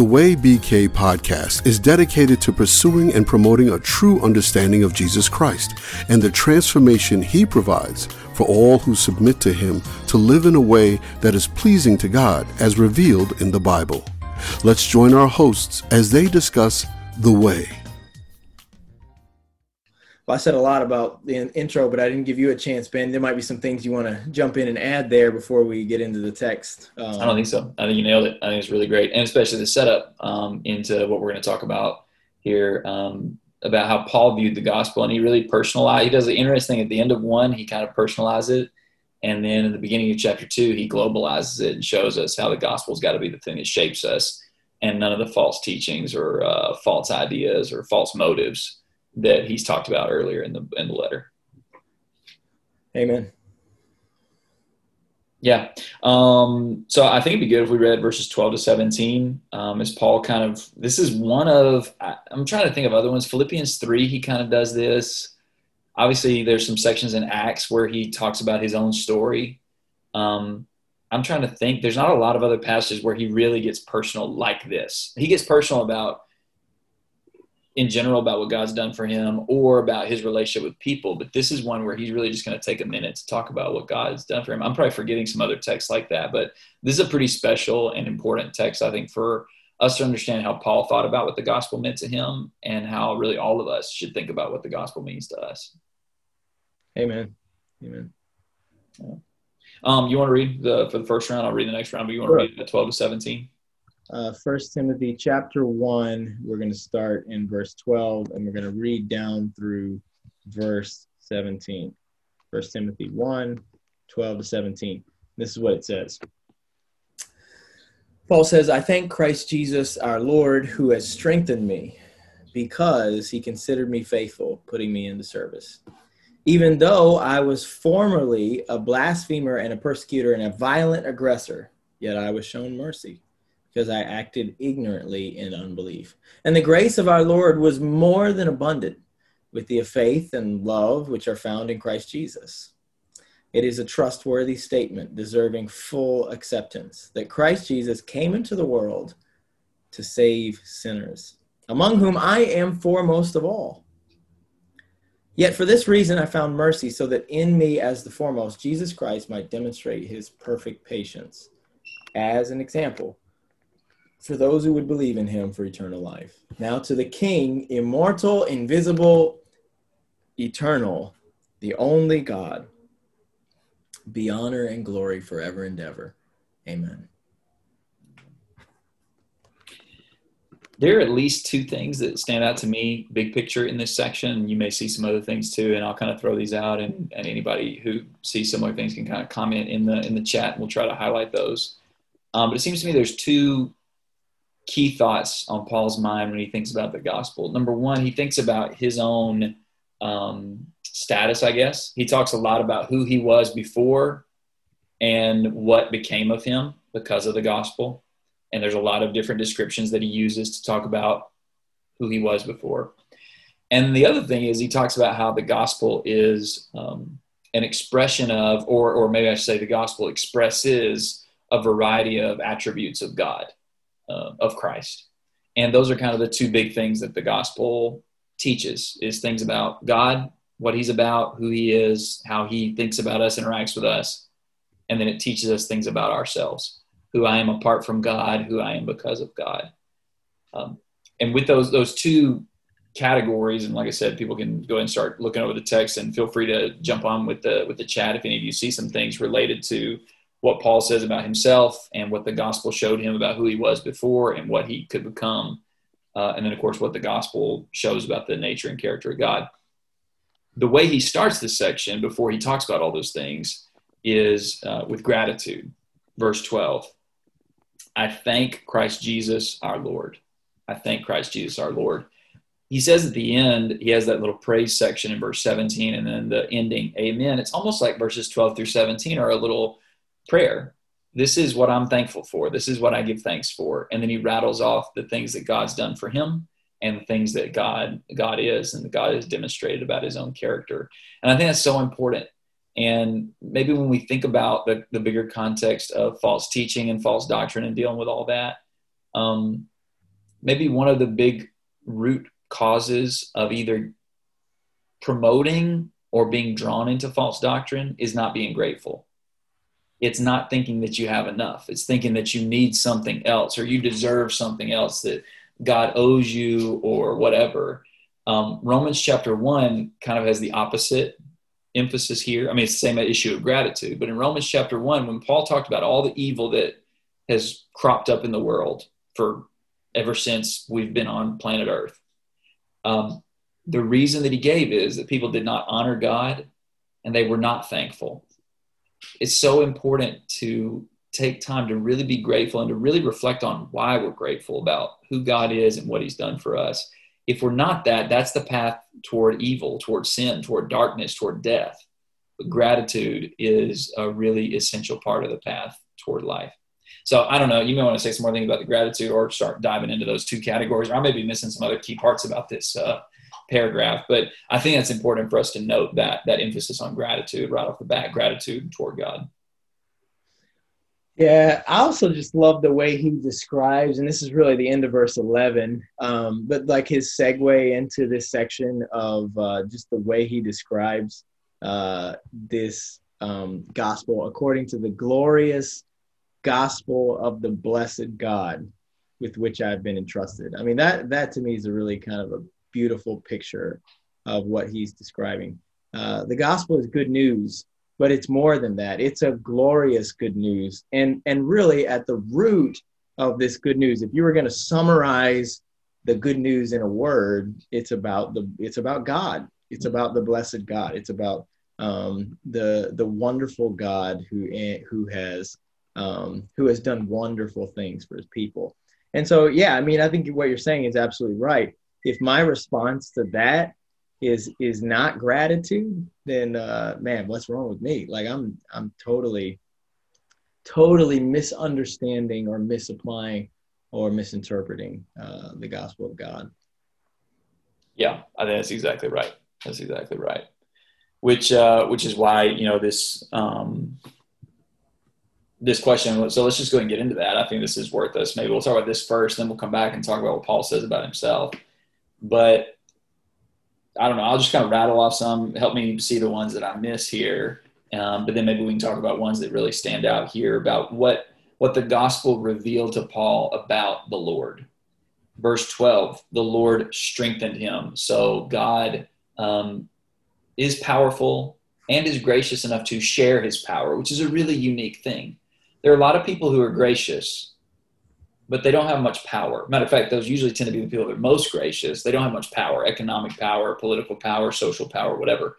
The Way BK podcast is dedicated to pursuing and promoting a true understanding of Jesus Christ and the transformation he provides for all who submit to him to live in a way that is pleasing to God as revealed in the Bible. Let's join our hosts as they discuss the way. Well, I said a lot about the intro, but I didn't give you a chance, Ben. There might be some things you want to jump in and add there before we get into the text. Um, I don't think so. I think you nailed it. I think it's really great, and especially the setup um, into what we're going to talk about here um, about how Paul viewed the gospel, and he really personalized. He does the interesting thing at the end of one, he kind of personalizes it, and then in the beginning of chapter two, he globalizes it and shows us how the gospel's got to be the thing that shapes us, and none of the false teachings or uh, false ideas or false motives that he's talked about earlier in the in the letter. Amen. Yeah. Um, so I think it'd be good if we read verses 12 to 17. Um, as Paul kind of, this is one of, I, I'm trying to think of other ones. Philippians 3, he kind of does this. Obviously, there's some sections in Acts where he talks about his own story. Um, I'm trying to think. There's not a lot of other passages where he really gets personal like this. He gets personal about in general about what God's done for him or about his relationship with people. But this is one where he's really just going to take a minute to talk about what God's done for him. I'm probably forgetting some other texts like that, but this is a pretty special and important text, I think, for us to understand how Paul thought about what the gospel meant to him and how really all of us should think about what the gospel means to us. Amen. Amen. Yeah. Um, you want to read the for the first round? I'll read the next round, but you want to read the 12 to 17? Uh, Timothy chapter 1. We're going to start in verse 12 and we're going to read down through verse 17. First Timothy 1, 12 to 17. This is what it says. Paul says, I thank Christ Jesus our Lord who has strengthened me because he considered me faithful, putting me into service. Even though I was formerly a blasphemer and a persecutor and a violent aggressor, yet I was shown mercy because I acted ignorantly in unbelief. And the grace of our Lord was more than abundant with the faith and love which are found in Christ Jesus. It is a trustworthy statement deserving full acceptance that Christ Jesus came into the world to save sinners, among whom I am foremost of all. Yet for this reason I found mercy, so that in me, as the foremost, Jesus Christ might demonstrate his perfect patience as an example for those who would believe in him for eternal life. Now to the King, immortal, invisible, eternal, the only God, be honor and glory forever and ever. Amen. There are at least two things that stand out to me, big picture in this section. You may see some other things too, and I'll kind of throw these out, and, and anybody who sees similar things can kind of comment in the in the chat, and we'll try to highlight those. Um, but it seems to me there's two key thoughts on Paul's mind when he thinks about the gospel. Number one, he thinks about his own um, status, I guess. He talks a lot about who he was before and what became of him because of the gospel. And there's a lot of different descriptions that he uses to talk about who he was before. And the other thing is, he talks about how the gospel is um, an expression of, or, or maybe I should say, the gospel expresses a variety of attributes of God uh, of Christ. And those are kind of the two big things that the gospel teaches is things about God, what he's about, who he is, how he thinks about us, interacts with us. And then it teaches us things about ourselves, who I am apart from God, who I am because of God. Um, and with those those two categories, and like I said, people can go and start looking over the text and feel free to jump on with the with the chat if any of you see some things related to what Paul says about himself and what the gospel showed him about who he was before and what he could become. Uh, and then, of course, what the gospel shows about the nature and character of God. The way he starts this section before he talks about all those things is uh, with gratitude. Verse 12 I thank Christ Jesus our Lord. I thank Christ Jesus our Lord. He says at the end, he has that little praise section in verse 17 and then the ending, Amen. It's almost like verses 12 through 17 are a little prayer. This is what I'm thankful for. This is what I give thanks for. And then he rattles off the things that God's done for him and the things that God God is and God has demonstrated about his own character. And I think that's so important. And maybe when we think about the, the bigger context of false teaching and false doctrine and dealing with all that, um, maybe one of the big root causes of either promoting or being drawn into false doctrine is not being grateful. It's not thinking that you have enough. It's thinking that you need something else or you deserve something else that God owes you or whatever. Um, Romans chapter one kind of has the opposite emphasis here. I mean, it's the same issue of gratitude, but in Romans chapter one, when Paul talked about all the evil that has cropped up in the world for ever since we've been on planet Earth, um, the reason that he gave is that people did not honor God and they were not thankful. It's so important to take time to really be grateful and to really reflect on why we're grateful about who God is and what he's done for us. If we're not that, that's the path toward evil, toward sin, toward darkness, toward death. But gratitude is a really essential part of the path toward life. So I don't know. You may want to say some more things about the gratitude, or start diving into those two categories. Or I may be missing some other key parts about this uh, paragraph, but I think it's important for us to note that that emphasis on gratitude right off the bat, gratitude toward God. Yeah, I also just love the way he describes, and this is really the end of verse 11, um, but like his segue into this section of uh, just the way he describes uh, this um, gospel according to the glorious gospel of the blessed God with which I've been entrusted. I mean, that, that to me is a really kind of a beautiful picture of what he's describing. Uh, the gospel is good news, but it's more than that. It's a glorious good news. And, and really, at the root of this good news, if you were going to summarize the good news in a word, it's about the it's about God. It's about the blessed God. It's about um, the the wonderful God who who has um, who has done wonderful things for his people. And so, yeah, I mean, I think what you're saying is absolutely right if my response to that is is not gratitude, then uh, man, what's wrong with me? Like I'm I'm totally totally misunderstanding or misapplying or misinterpreting uh, the gospel of God. Yeah, I think that's exactly right. That's exactly right. Which uh, which is why you know this um, this question. So let's just go and get into that. I think this is worth us. Maybe we'll talk about this first, then we'll come back and talk about what Paul says about himself. But I don't know. I'll just kind of rattle off some, help me see the ones that I miss here. Um, but then maybe we can talk about ones that really stand out here about what what the gospel revealed to Paul about the Lord. Verse 12, the Lord strengthened him. So God um, is powerful and is gracious enough to share his power, which is a really unique thing. There are a lot of people who are gracious, but they don't have much power. Matter of fact, those usually tend to be the people that are most gracious. They don't have much power, economic power, political power, social power, whatever.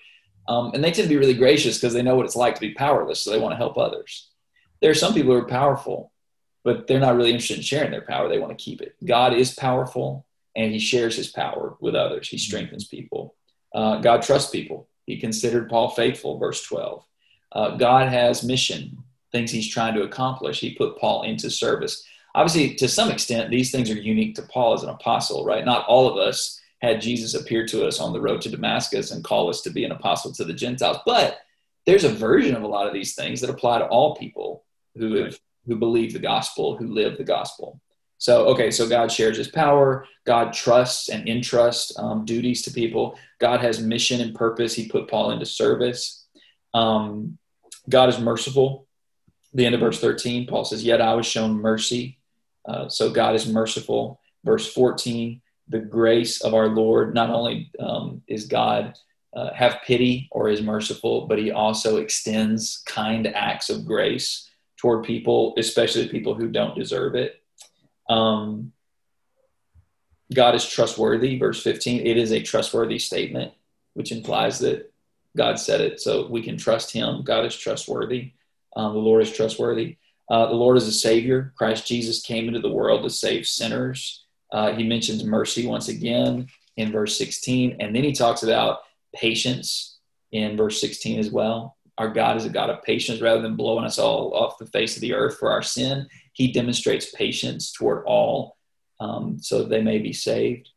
Um, and they tend to be really gracious because they know what it's like to be powerless, so they want to help others. There are some people who are powerful, but they're not really interested in sharing their power. They want to keep it. God is powerful, and He shares His power with others. He strengthens people. Uh, God trusts people. He considered Paul faithful, verse 12. Uh, God has mission, things He's trying to accomplish. He put Paul into service obviously to some extent these things are unique to paul as an apostle right? Not all of us had jesus appear to us on the road to damascus and call us to be an apostle to the gentiles. But there's a version of a lot of these things that apply to all people who have who believe the gospel who live the gospel. So okay so god shares his power. God trusts and entrusts um, duties to people. God has mission and purpose. He put paul into service. Um, god is merciful. The end of verse 13 paul says yet i was shown mercy uh, so God is merciful. Verse 14, the grace of our Lord, not only um, is God uh, have pity or is merciful, but he also extends kind acts of grace toward people, especially people who don't deserve it. Um, God is trustworthy, verse 15. It is a trustworthy statement, which implies that God said it, so we can trust him. God is trustworthy. Um, the Lord is trustworthy. Uh, the Lord is a Savior. Christ Jesus came into the world to save sinners. Uh, he mentions mercy once again in verse 16. And then he talks about patience in verse 16 as well. Our God is a God of patience rather than blowing us all off the face of the earth for our sin. He demonstrates patience toward all um, so they may be saved.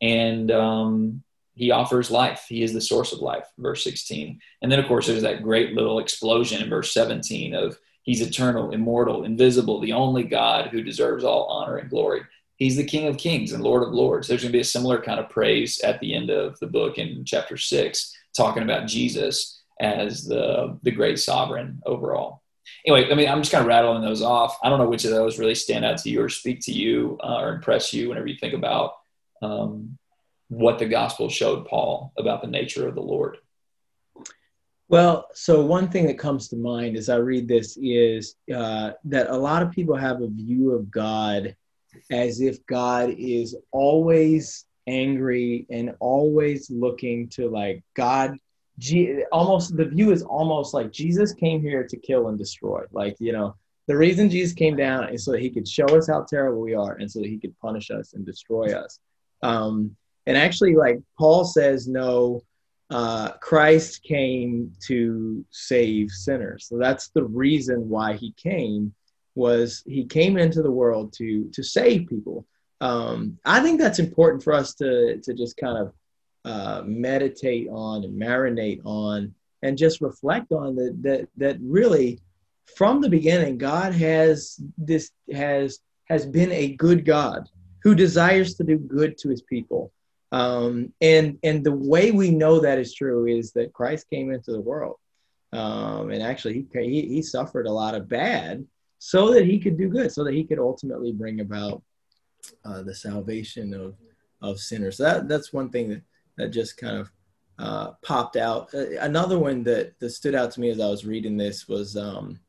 And um, he offers life. He is the source of life, verse 16. And then, of course, there's that great little explosion in verse 17 of He's eternal, immortal, invisible, the only God who deserves all honor and glory. He's the King of Kings and Lord of Lords. There's going to be a similar kind of praise at the end of the book in chapter six, talking about Jesus as the the great sovereign overall. Anyway, I mean, I'm just kind of rattling those off. I don't know which of those really stand out to you or speak to you uh, or impress you whenever you think about um, what the gospel showed Paul about the nature of the Lord. Well, so one thing that comes to mind as I read this is uh, that a lot of people have a view of God as if God is always angry and always looking to like God. G- almost the view is almost like Jesus came here to kill and destroy. Like you know, the reason Jesus came down is so that he could show us how terrible we are and so that he could punish us and destroy us. Um, and actually, like Paul says, no uh, Christ came to save sinners. So that's the reason why he came was he came into the world to to save people. Um, I think that's important for us to to just kind of uh, meditate on and marinate on and just reflect on that that that really from the beginning God has this has has been a good God who desires to do good to his people. Um, and and the way we know that is true is that Christ came into the world, um, and actually he, he, he suffered a lot of bad so that he could do good, so that he could ultimately bring about uh, the salvation of of sinners. So that that's one thing that that just kind of uh, popped out. Uh, another one that that stood out to me as I was reading this was um,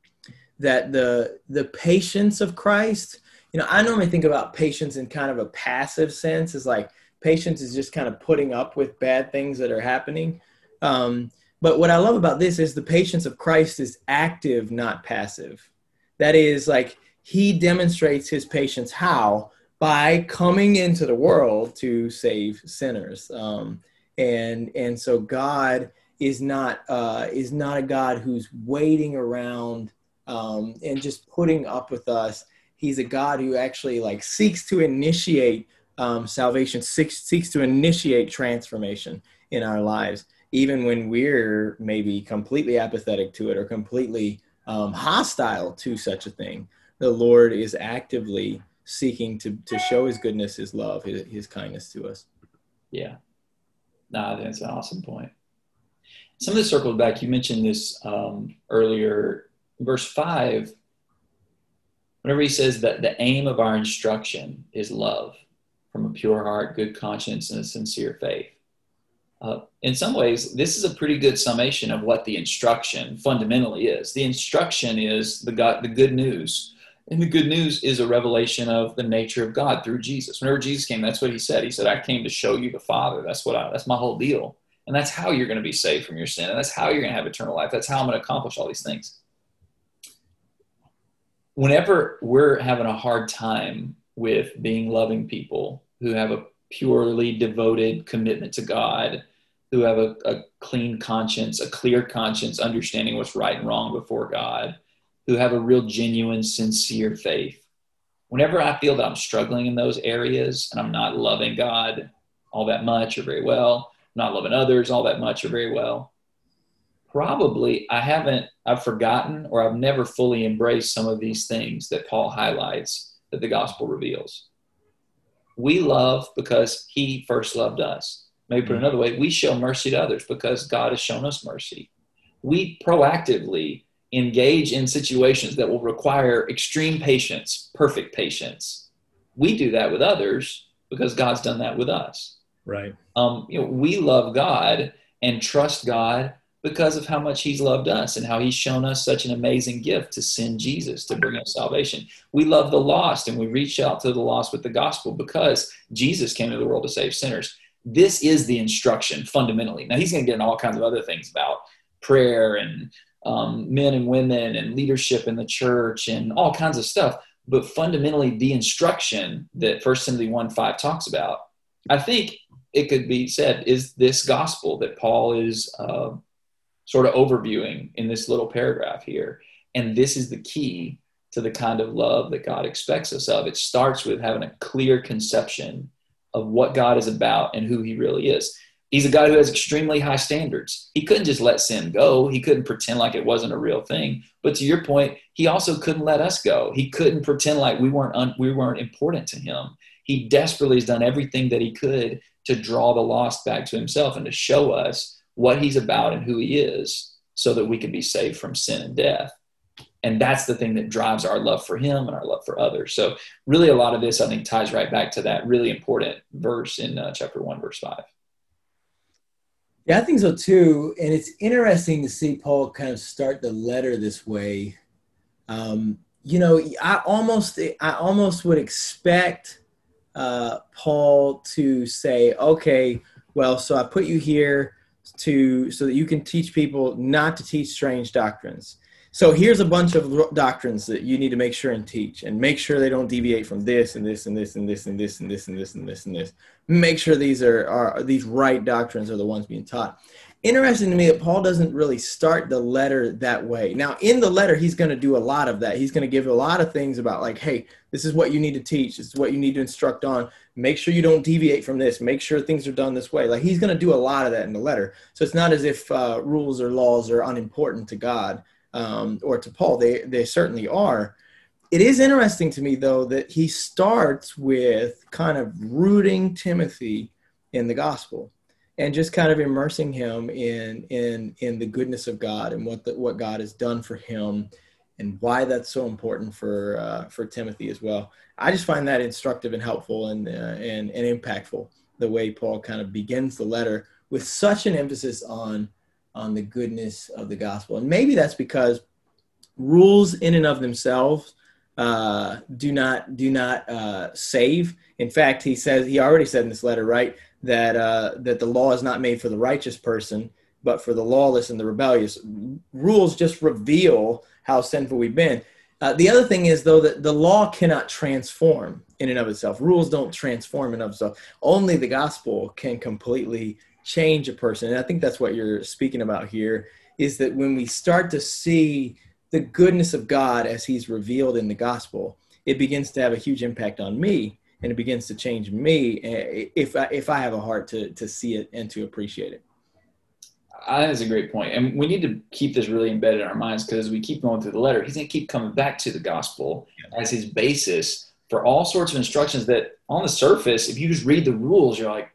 that the the patience of Christ. You know, I normally think about patience in kind of a passive sense, is like patience is just kind of putting up with bad things that are happening. Um, but what I love about this is the patience of Christ is active, not passive. That is like he demonstrates his patience how by coming into the world to save sinners. Um, and and so God is not uh, is not a God who's waiting around um, and just putting up with us. He's a God who actually like seeks to initiate um, salvation seeks, seeks to initiate transformation in our lives, even when we're maybe completely apathetic to it or completely um, hostile to such a thing. The Lord is actively seeking to, to show his goodness, his love, his, his kindness to us. Yeah. No, that's an awesome point. Some of this circled back, you mentioned this um, earlier. Verse 5, whenever he says that the aim of our instruction is love, from a pure heart, good conscience, and a sincere faith. Uh, in some ways, this is a pretty good summation of what the instruction fundamentally is. The instruction is the God, the good news, and the good news is a revelation of the nature of God through Jesus. Whenever Jesus came, that's what he said. He said, "I came to show you the Father." That's what I, that's my whole deal, and that's how you're going to be saved from your sin, and that's how you're going to have eternal life. That's how I'm going to accomplish all these things. Whenever we're having a hard time with being loving people who have a purely devoted commitment to God, who have a, a, clean conscience, a clear conscience, understanding what's right and wrong before God, who have a real, genuine, sincere faith. Whenever I feel that I'm struggling in those areas and I'm not loving God all that much or very well, not loving others all that much or very well, probably I haven't, I've forgotten or I've never fully embraced some of these things that Paul highlights that the gospel reveals. We love because he first loved us. Maybe put another way, we show mercy to others because God has shown us mercy. We proactively engage in situations that will require extreme patience, perfect patience. We do that with others because God's done that with us. Right. Um, you know, we love God and trust God because of how much he's loved us and how he's shown us such an amazing gift to send Jesus to bring us salvation. We love the lost and we reach out to the lost with the gospel because Jesus came to the world to save sinners. This is the instruction fundamentally. Now he's going to get into all kinds of other things about prayer and um, men and women and leadership in the church and all kinds of stuff. But fundamentally, the instruction that First Timothy 1 5 talks about, I think it could be said, is this gospel that Paul is uh, sort of overviewing in this little paragraph here. And this is the key to the kind of love that God expects us of. It starts with having a clear conception of what God is about and who he really is. He's a God who has extremely high standards. He couldn't just let sin go. He couldn't pretend like it wasn't a real thing. But to your point, he also couldn't let us go. He couldn't pretend like we weren't un- we weren't important to him. He desperately has done everything that he could to draw the lost back to himself and to show us what he's about and who he is so that we can be saved from sin and death. And that's the thing that drives our love for him and our love for others. So, really, a lot of this, I think, ties right back to that really important verse in uh, chapter 1, verse 5. Yeah, I think so too. And it's interesting to see Paul kind of start the letter this way. Um, you know, I almost, I almost would expect uh, Paul to say, "Okay, well, so I put you here to so that you can teach people not to teach strange doctrines." So here's a bunch of doctrines that you need to make sure and teach, and make sure they don't deviate from this and this and this and this and this and this and this and this and this. Make sure these are, are these right doctrines are the ones being taught. Interesting to me that Paul doesn't really start the letter that way. Now, in the letter, he's going to do a lot of that. He's going to give a lot of things about like, hey, this is what you need to teach. This is what you need to instruct on. Make sure you don't deviate from this. Make sure things are done this way. Like he's going to do a lot of that in the letter. So it's not as if uh, rules or laws are unimportant to God um, or to Paul. They they certainly are. It is interesting to me though that he starts with kind of rooting Timothy in the gospel and just kind of immersing him in in in the goodness of God and what the, what God has done for him and why that's so important for uh, for Timothy as well. I just find that instructive and helpful and uh, and and impactful the way Paul kind of begins the letter with such an emphasis on on the goodness of the gospel. And maybe that's because rules in and of themselves uh, do not do not uh, save. In fact, he says he already said in this letter, right, that uh, that the law is not made for the righteous person, but for the lawless and the rebellious. Rules just reveal how sinful we've been. Uh, the other thing is though that the law cannot transform in and of itself. Rules don't transform in and of itself. Only the gospel can completely change a person. And I think that's what you're speaking about here is that when we start to see the goodness of God as he's revealed in the gospel, it begins to have a huge impact on me and it begins to change me eh, if I, if I have a heart to, to see it and to appreciate it. I think that's a great point. And we need to keep this really embedded in our minds because as we keep going through the letter, he's going to keep coming back to the gospel as his basis for all sorts of instructions that on the surface, if you just read the rules, you're like,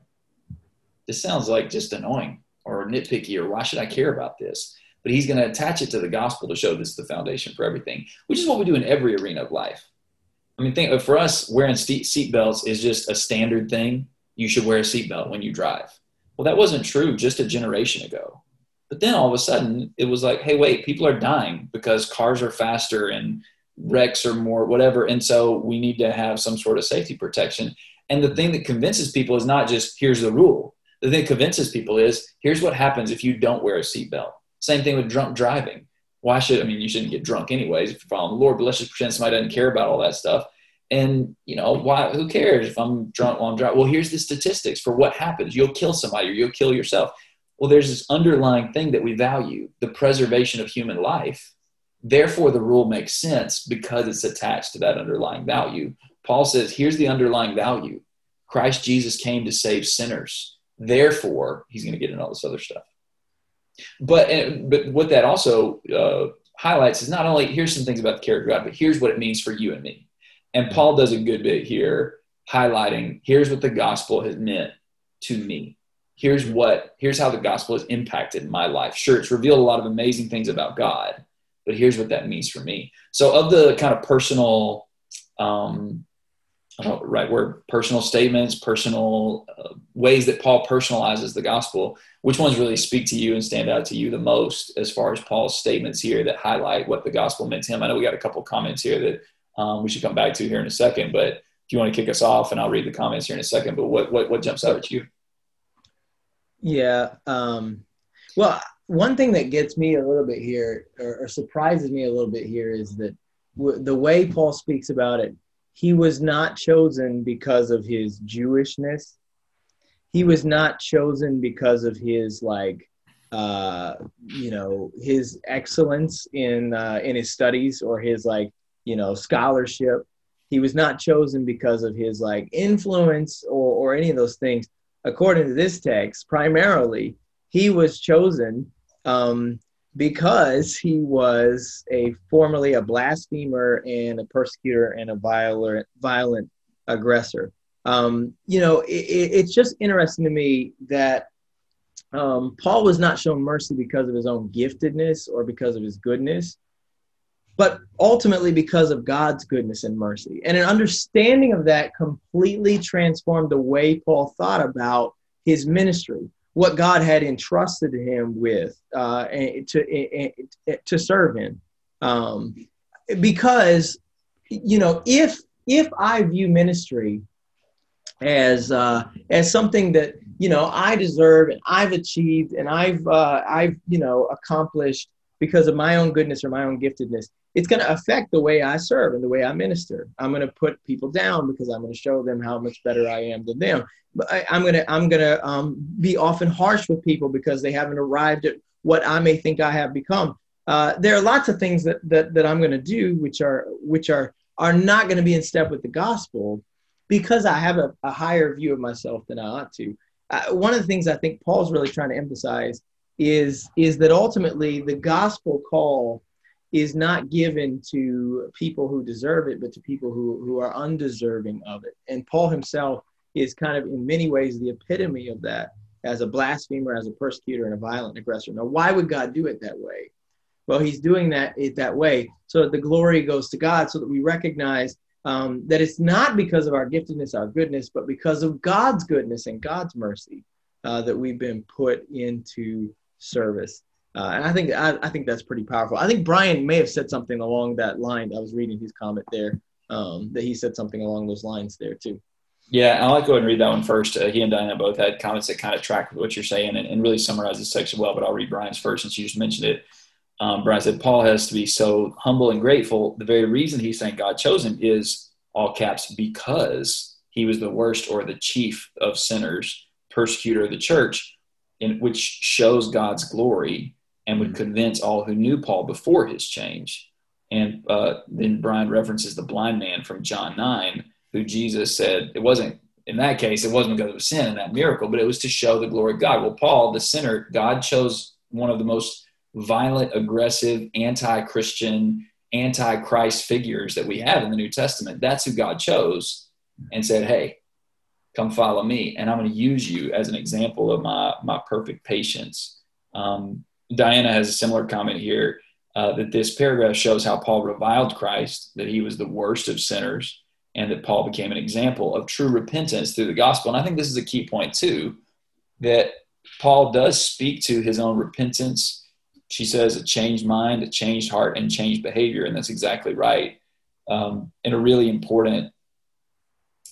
this sounds like just annoying or nitpicky or why should I care about this? But he's going to attach it to the gospel to show this is the foundation for everything, which is what we do in every arena of life. I mean, think for us, wearing seat belts is just a standard thing. You should wear a seatbelt when you drive. Well, that wasn't true just a generation ago. But then all of a sudden, it was like, hey, wait, people are dying because cars are faster and wrecks are more whatever. And so we need to have some sort of safety protection. And the thing that convinces people is not just here's the rule, the thing that convinces people is here's what happens if you don't wear a seatbelt. Same thing with drunk driving. Why should I mean you shouldn't get drunk anyways if you're following the Lord, but let's just pretend somebody doesn't care about all that stuff. And you know why? Who cares if I'm drunk while I'm driving? Well, here's the statistics for what happens. You'll kill somebody or you'll kill yourself. Well, there's this underlying thing that we value: the preservation of human life. Therefore, the rule makes sense because it's attached to that underlying value. Paul says, here's the underlying value: Christ Jesus came to save sinners Therefore, he's going to get into all this other stuff. But but what that also uh, highlights is not only here's some things about the character of God, but here's what it means for you and me. And Paul does a good bit here, highlighting here's what the gospel has meant to me. Here's what here's how the gospel has impacted my life. Sure, it's revealed a lot of amazing things about God, but here's what that means for me. So, of the kind of personal um, uh, right word personal statements personal uh, ways that paul personalizes the gospel which ones really speak to you and stand out to you the most as far as paul's statements here that highlight what the gospel meant to him i know we got a couple comments here that um, we should come back to here in a second but if you want to kick us off and i'll read the comments here in a second but what what, what jumps out at you yeah um, well one thing that gets me a little bit here or, or surprises me a little bit here is that w- the way paul speaks about it he was not chosen because of his Jewishness. He was not chosen because of his like uh you know his excellence in uh in his studies or his like you know scholarship he was not chosen because of his like influence or or any of those things according to this text primarily he was chosen um because he was a formerly a blasphemer and a persecutor and a violent violent aggressor. Um, you know, it, it's just interesting to me that um, Paul was not shown mercy because of his own giftedness or because of his goodness, but ultimately because of God's goodness and mercy. And an understanding of that completely transformed the way Paul thought about his ministry, what God had entrusted him with uh, to, to serve him. Um, because, you know, if if I view ministry as uh, as something that you know I deserve and I've achieved and I've uh, I've you know accomplished because of my own goodness or my own giftedness, it's going to affect the way I serve and the way I minister. I'm going to put people down because I'm going to show them how much better I am than them. But I, am going to I'm going to um, be often harsh with people because they haven't arrived at what I may think I have become. Uh, there are lots of things that that, that I'm going to do which are which are are not going to be in step with the gospel because I have a, a higher view of myself than I ought to. Uh, one of the things I think Paul's really trying to emphasize is is that ultimately the gospel call is not given to people who deserve it, but to people who, who are undeserving of it. And Paul himself is kind of in many ways the epitome of that as a blasphemer, as a persecutor, and a violent aggressor. Now, why would God do it that way? Well, he's doing that it that way so that the glory goes to God, so that we recognize um, that it's not because of our giftedness, our goodness, but because of God's goodness and God's mercy uh, that we've been put into service. Uh, and I think I, I, think that's pretty powerful. I think Brian may have said something along that line. I was reading his comment there um, that he said something along those lines there too. Yeah, I'll go ahead and read that one first. Uh, he and Diana both had comments that kind of track with what you're saying and, and, really summarize this section well. But I'll read Brian's first since you just mentioned it. Um, Brian said Paul has to be so humble and grateful. The very reason he's saying God chose him is all caps because he was the worst or the chief of sinners, persecutor of the church, in which shows God's glory and would convince all who knew Paul before his change. And uh, then Brian references the blind man from John 9, who Jesus said it wasn't, in that case, it wasn't because of sin and that miracle, but it was to show the glory of God. Well, Paul, the sinner, God chose one of the most violent, aggressive, anti Christian, anti Christ figures that we have in the New Testament. That's who God chose and said, Hey, come follow me. And I'm going to use you as an example of my, my perfect patience. Um, Diana has a similar comment here uh, that this paragraph shows how Paul reviled Christ, that he was the worst of sinners, and that Paul became an example of true repentance through the gospel. And I think this is a key point, too, that Paul does speak to his own repentance she says a changed mind, a changed heart, and changed behavior. And that's exactly right. Um, and a really important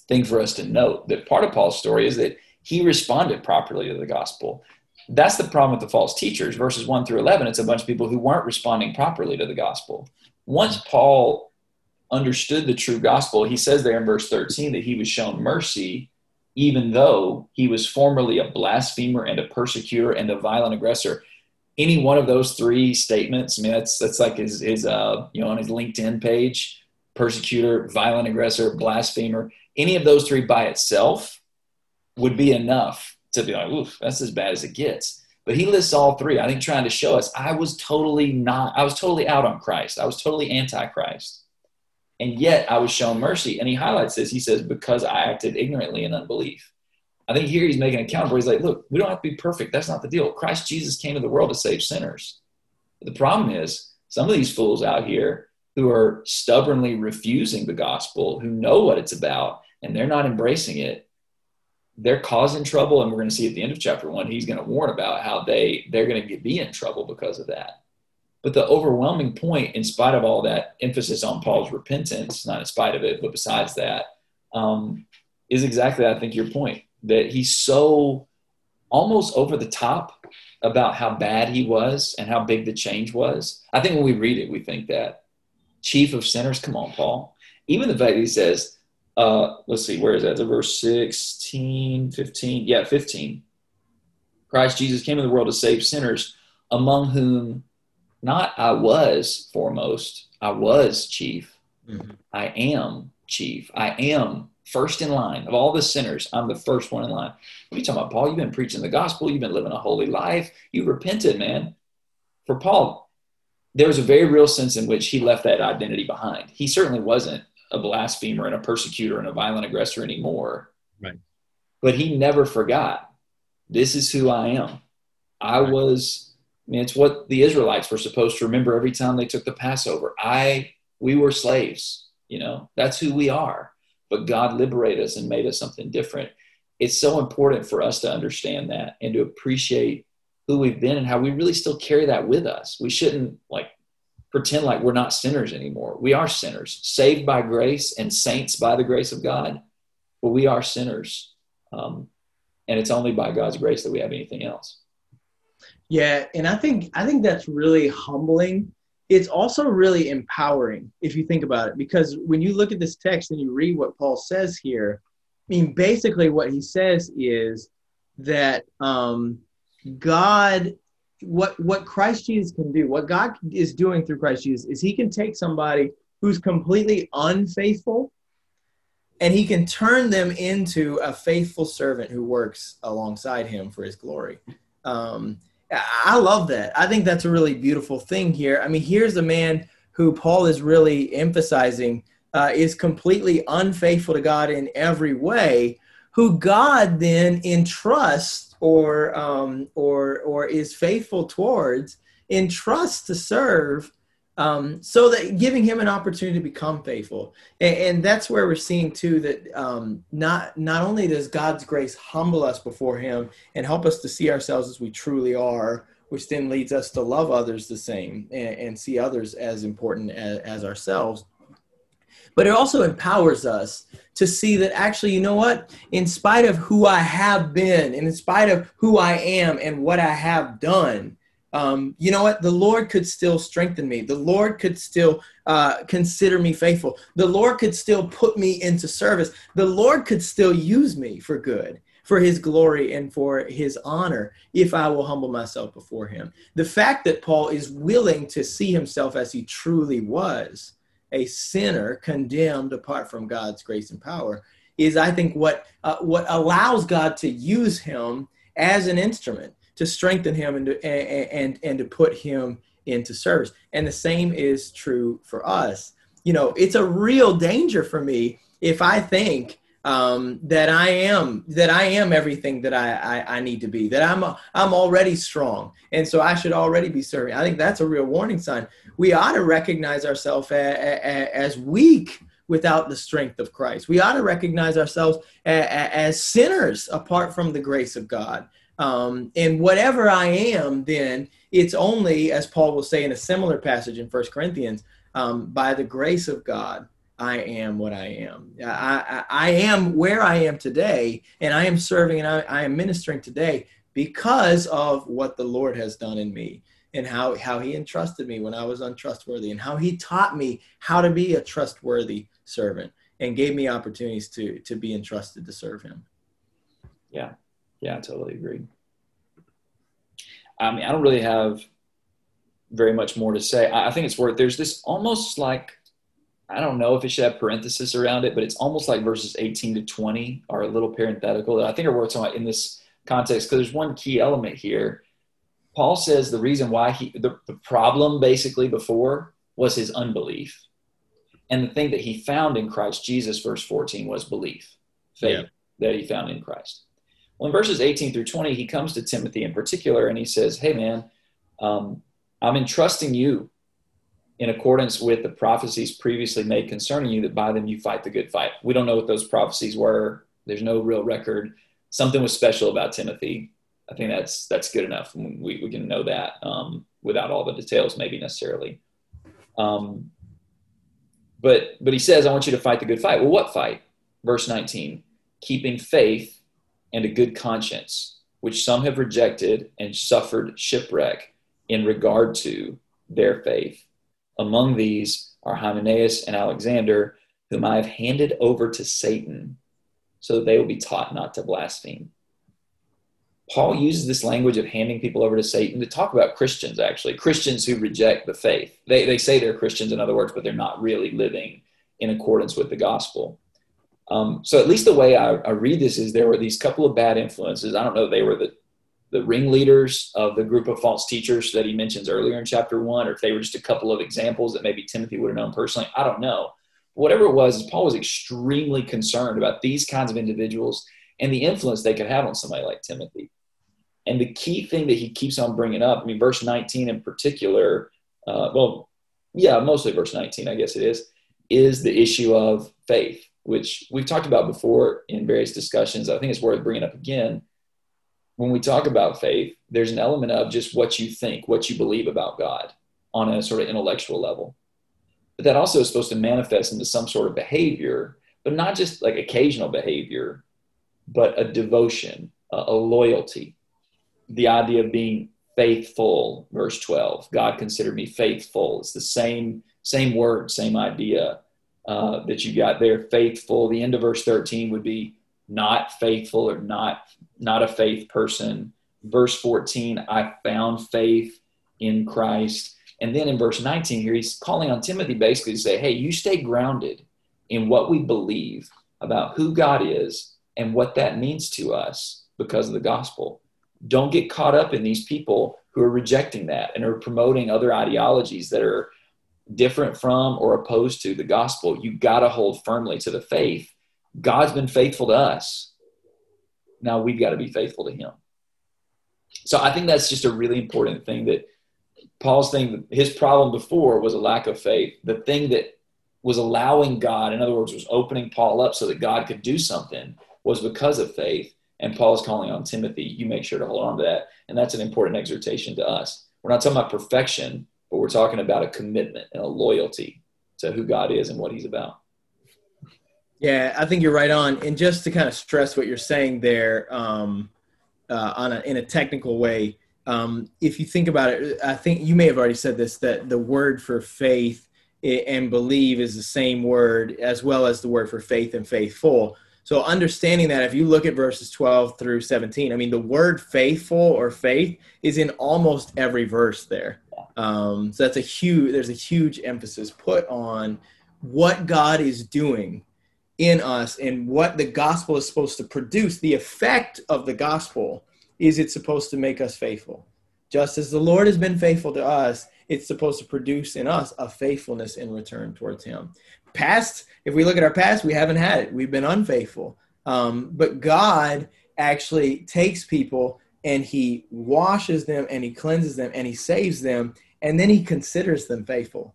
thing for us to note that part of Paul's story is that he responded properly to the gospel. That's the problem with the false teachers. Verses 1 through 11, it's a bunch of people who weren't responding properly to the gospel. Once Paul understood the true gospel, he says there in verse 13 that he was shown mercy, even though he was formerly a blasphemer and a persecutor and a violent aggressor any one of those three statements, I mean, that's that's like his his uh, you know on his LinkedIn page, persecutor, violent aggressor, blasphemer. Any of those three by itself would be enough to be like, oof, that's as bad as it gets. But he lists all three. I think trying to show us I was totally not, I was totally out on Christ. I was totally anti-Christ. And yet I was shown mercy. And he highlights this. He says, because I acted ignorantly in unbelief. I think here he's making a counter he's like, look, we don't have to be perfect. That's not the deal. Christ Jesus came to the world to save sinners. But the problem is, some of these fools out here who are stubbornly refusing the gospel, who know what it's about, and they're not embracing it, they're causing trouble. And we're going to see at the end of chapter one, he's going to warn about how they they're going to be in trouble because of that. But the overwhelming point, in spite of all that emphasis on Paul's repentance, not in spite of it, but besides that, um, is exactly I think your point that he's so almost over the top about how bad he was and how big the change was. I think when we read it, we think that chief of sinners, come on, Paul. Even the fact that he says, uh, let's see, where is that? The verse 16, 15. Yeah, 15. Christ Jesus came in the world to save sinners, among whom not I was foremost, I was chief. Mm-hmm. I am chief. I am first in line of all the sinners. I'm the first one in line. What are you talking about, Paul? You've been preaching the gospel. You've been living a holy life. You repented, man. For Paul, there was a very real sense in which he left that identity behind. He certainly wasn't a blasphemer and a persecutor and a violent aggressor anymore. Right. But he never forgot. This is who I am. I right. was. I mean, it's what the Israelites were supposed to remember every time they took the Passover. I, we were slaves. You know, that's who we are. But God liberated us and made us something different. It's so important for us to understand that and to appreciate who we've been and how we really still carry that with us. We shouldn't like pretend like we're not sinners anymore. We are sinners, saved by grace and saints by the grace of God, but we are sinners. Um, and it's only by God's grace that we have anything else. Yeah, and I think I think that's really humbling. It's also really empowering if you think about it, because when you look at this text and you read what Paul says here, I mean, basically what he says is that um, God, what what Christ Jesus can do, what God is doing through Christ Jesus, is He can take somebody who's completely unfaithful, and He can turn them into a faithful servant who works alongside Him for His glory. Um, I love that. I think that's a really beautiful thing here. I mean, here's a man who Paul is really emphasizing uh, is completely unfaithful to God in every way, who God then entrusts or um, or or is faithful towards entrusts to serve um, so that giving him an opportunity to become faithful and, and that's where we're seeing too that um, not not only does god's grace humble us before him and help us to see ourselves as we truly are which then leads us to love others the same and, and see others as important as, as ourselves but it also empowers us to see that actually, you know what? In spite of who I have been, and in spite of who I am and what I have done, um, you know what? The Lord could still strengthen me. The Lord could still uh, consider me faithful. The Lord could still put me into service. The Lord could still use me for good, for His glory and for His honor, if I will humble myself before Him. The fact that Paul is willing to see himself as he truly was a sinner condemned apart from God's grace and power is, I think, what uh, what allows God to use him as an instrument to strengthen him and to, and, and and to put him into service. And the same is true for us. You know, it's a real danger for me if I think um, that I am that I am everything that I, I, I need to be. That I'm I'm already strong, and so I should already be serving. I think that's a real warning sign. We ought to recognize ourselves as weak without the strength of Christ. We ought to recognize ourselves as sinners apart from the grace of God. Um, and whatever I am, then it's only, as Paul will say in a similar passage in First Corinthians, um, by the grace of God I am what I am. I, I, I, am where I am today, and I am serving and I, I am ministering today because of what the Lord has done in me and how, how He entrusted me when I was untrustworthy and how He taught me how to be a trustworthy servant and gave me opportunities to, to be entrusted to serve Him. Yeah, yeah, I totally agree. I mean, I don't really have very much more to say. I, I think it's worth, there's this almost like, I don't know if it should have parenthesis around it, but it's almost like verses 18 to 20 are a little parenthetical that I think are worth talking about in this context because there's one key element here. Paul says the reason why he, the, the problem basically before was his unbelief. And the thing that he found in Christ Jesus, verse 14, was belief, faith yeah. that he found in Christ. Well, in verses 18 through 20, he comes to Timothy in particular and he says, Hey, man, um, I'm entrusting you in accordance with the prophecies previously made concerning you, that by them you fight the good fight. We don't know what those prophecies were. There's no real record. Something was special about Timothy. I think that's that's good enough. We, we can know that um, without all the details, maybe necessarily. Um, but but he says, "I want you to fight the good fight." Well, what fight? Verse 19: keeping faith and a good conscience, which some have rejected and suffered shipwreck in regard to their faith. Among these are Hymenaeus and Alexander, whom I have handed over to Satan, so that they will be taught not to blaspheme. Paul uses this language of handing people over to Satan to talk about Christians, actually, Christians who reject the faith. They, they say they're Christians, in other words, but they're not really living in accordance with the gospel. Um, so, at least the way I, I read this is there were these couple of bad influences. I don't know, they were the the ringleaders of the group of false teachers that he mentions earlier in chapter one, or if they were just a couple of examples that maybe Timothy would have known personally. I don't know. whatever it was, Paul was extremely concerned about these kinds of individuals and the influence they could have on somebody like Timothy. And the key thing that he keeps on bringing up, I mean, verse 19 in particular, uh, well, yeah, mostly verse 19, I guess it is, is the issue of faith, which we've talked about before in various discussions. I think it's worth bringing up again. When we talk about faith, there's an element of just what you think, what you believe about God on a sort of intellectual level. But that also is supposed to manifest into some sort of behavior, but not just like occasional behavior, but a devotion, a, loyalty. The idea of being faithful, verse 12. God considered me faithful. It's the same, same word, same idea uh, that you got there. Faithful. The end of verse 13 would be not faithful or not, not a faith person. Verse 14, I found faith in Christ. And then in verse 19 here, he's calling on Timothy basically to say, hey, you stay grounded in what we believe about who God is and what that means to us because of the gospel. Don't get caught up in these people who are rejecting that and are promoting other ideologies that are different from or opposed to the gospel. You got to hold firmly to the faith. God's been faithful to us. Now we've got to be faithful to him. So I think that's just a really important thing that Paul's thing, his problem before was a lack of faith. The thing that was allowing God, in other words, was opening Paul up so that God could do something, was because of faith. And Paul is calling on Timothy, you make sure to hold on to that. And that's an important exhortation to us. We're not talking about perfection, but we're talking about a commitment and a loyalty to who God is and what he's about. Yeah, I think you're right on. And just to kind of stress what you're saying there um, uh, on a, in a technical way, um, if you think about it, I think you may have already said this that the word for faith and believe is the same word as well as the word for faith and faithful. So understanding that if you look at verses 12 through 17, I mean, the word faithful or faith is in almost every verse there. Um, so that's a huge, there's a huge emphasis put on what God is doing in us and what the gospel is supposed to produce. The effect of the gospel is it's supposed to make us faithful. Just as the Lord has been faithful to us, it's supposed to produce in us a faithfulness in return towards Him. Past, if we look at our past, we haven't had it. We've been unfaithful. Um, but God actually takes people and He washes them and He cleanses them and He saves them, and then He considers them faithful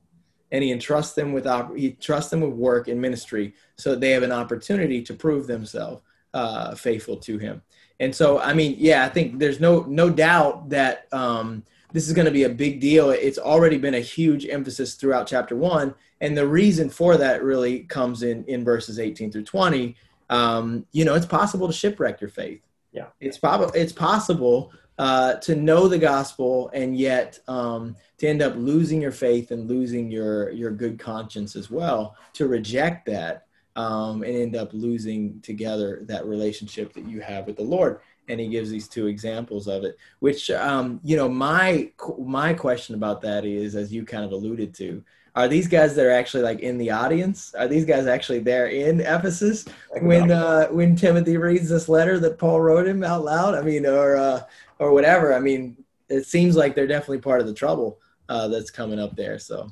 and he entrusts them with he trusts them with work and ministry so that they have an opportunity to prove themselves uh, faithful to him and so, I mean, yeah, I think there's no no doubt that um, this is going to be a big deal. It's already been a huge emphasis throughout chapter one, and the reason for that really comes in in verses 18 through 20. Um, you know, it's possible to shipwreck your faith. Yeah, it's probably it's possible uh, to know the gospel and yet um, to end up losing your faith and losing your your good conscience as well. To reject that um, and end up losing together that relationship that you have with the Lord. And he gives these two examples of it, which um, you know my my question about that is, as you kind of alluded to, are these guys that are actually like in the audience? Are these guys actually there in Ephesus when uh, when Timothy reads this letter that Paul wrote him out loud? I mean, or uh, or whatever. I mean, it seems like they're definitely part of the trouble uh, that's coming up there. So,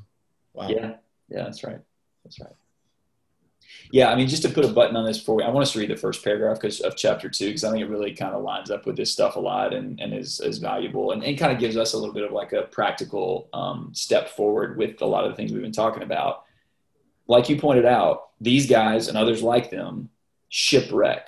wow. Yeah, yeah, that's right. That's right. Yeah, I mean, just to put a button on this for I want us to read the first paragraph because of chapter two, because I think it really kind of lines up with this stuff a lot and, and is, is valuable and, and kind of gives us a little bit of like a practical um, step forward with a lot of the things we've been talking about. Like you pointed out, these guys and others like them shipwreck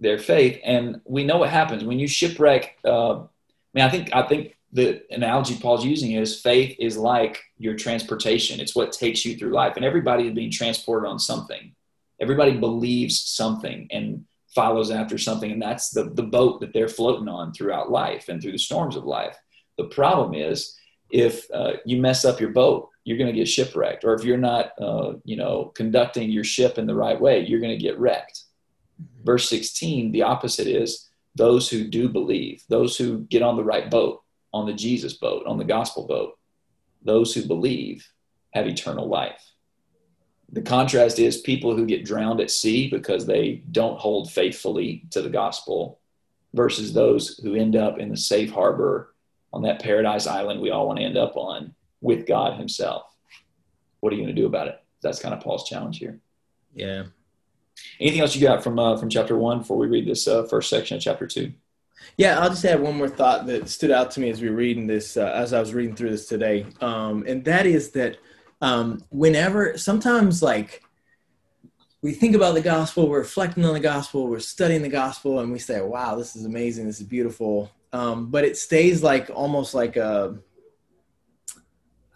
their faith. And we know what happens when you shipwreck. Uh, I mean, I think, I think the analogy Paul's using is faith is like your transportation. It's what takes you through life. And everybody is being transported on something. Everybody believes something and follows after something. And that's the, the boat that they're floating on throughout life and through the storms of life. The problem is if uh, you mess up your boat, you're going to get shipwrecked. Or if you're not, uh, you know, conducting your ship in the right way, you're going to get wrecked. Verse 16, the opposite is those who do believe, those who get on the right boat on the Jesus boat, on the gospel boat. Those who believe have eternal life. The contrast is people who get drowned at sea because they don't hold faithfully to the gospel versus those who end up in the safe harbor on that paradise island we all want to end up on with God Himself. What are you going to do about it? that's kind of Paul's challenge here. Yeah. Anything else you got from uh, from chapter one before we read this uh, first section of chapter two? Yeah, I'll just add one more thought that stood out to me as we were reading this, uh, as I was reading through this today, um, and that is that um, whenever sometimes like we think about the gospel, we're reflecting on the gospel, we're studying the gospel, and we say, "Wow, this is amazing, this is beautiful," um, but it stays like almost like a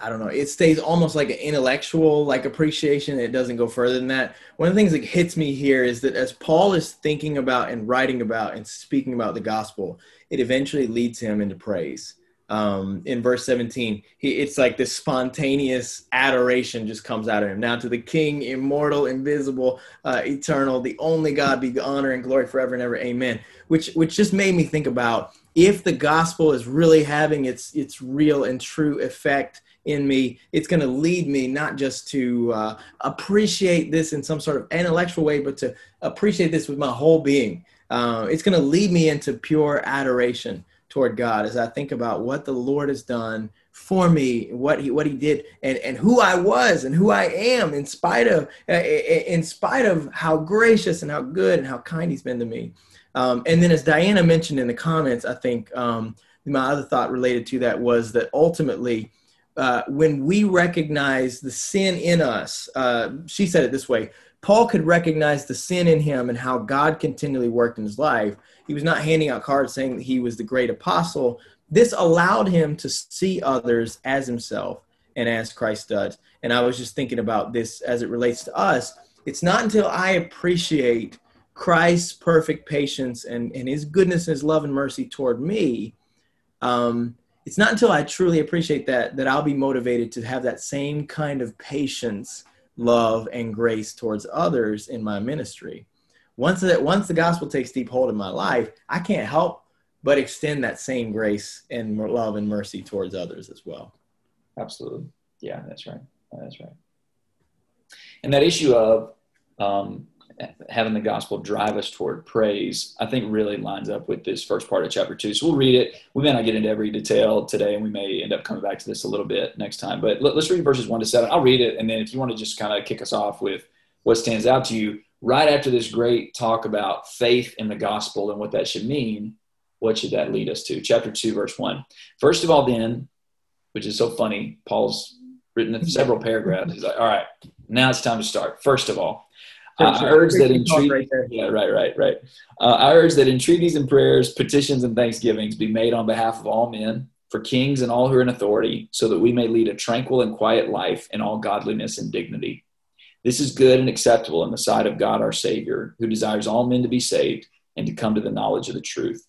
I don't know. It stays almost like an intellectual like appreciation. It doesn't go further than that. One of the things that hits me here is that as Paul is thinking about and writing about and speaking about the gospel, it eventually leads him into praise. Um, in verse 17, he, it's like this spontaneous adoration just comes out of him. Now to the King, immortal, invisible, uh, eternal, the only God, be honor and glory forever and ever. Amen. Which which just made me think about if the gospel is really having its its real and true effect in me, it's going to lead me not just to uh, appreciate this in some sort of intellectual way, but to appreciate this with my whole being. Uh, it's going to lead me into pure adoration toward God as I think about what the Lord has done for me, what he what he did, and and who I was and who I am in spite of uh, in spite of how gracious and how good and how kind He's been to me. Um, and then, as Diana mentioned in the comments, I think um, my other thought related to that was that ultimately uh, when we recognize the sin in us, uh, she said it this way Paul could recognize the sin in him and how God continually worked in his life. He was not handing out cards saying that he was the great apostle. This allowed him to see others as himself and as Christ does. And I was just thinking about this as it relates to us. It's not until I appreciate Christ's perfect patience and, and his goodness and his love and mercy toward me um, it's not until I truly appreciate that that I'll be motivated to have that same kind of patience, love, and grace towards others in my ministry. Once that once the gospel takes deep hold in my life, I can't help but extend that same grace and love and mercy towards others as well. Absolutely, yeah, that's right. That's right. And that issue of um, having the gospel drive us toward praise, I think really lines up with this first part of chapter two. So we'll read it. We may not get into every detail today, and we may end up coming back to this a little bit next time. But let, us read verses one to seven. I'll read it, and then if you want to just kind of kick us off with what stands out to you right after this great talk about faith in the gospel and what that should mean, what should that lead us to? Chapter two, verse one. First of all, then, which is so funny, Paul's written several paragraphs. He's like, all right, now it's time to start. First of all, uh, I urge that entreaties, right yeah, right, right, right. Uh, I urge that entreaties and prayers, petitions and thanksgivings be made on behalf of all men, for kings and all who are in authority, so that we may lead a tranquil and quiet life in all godliness and dignity. This is good and acceptable in the sight of God our Savior, who desires all men to be saved and to come to the knowledge of the truth.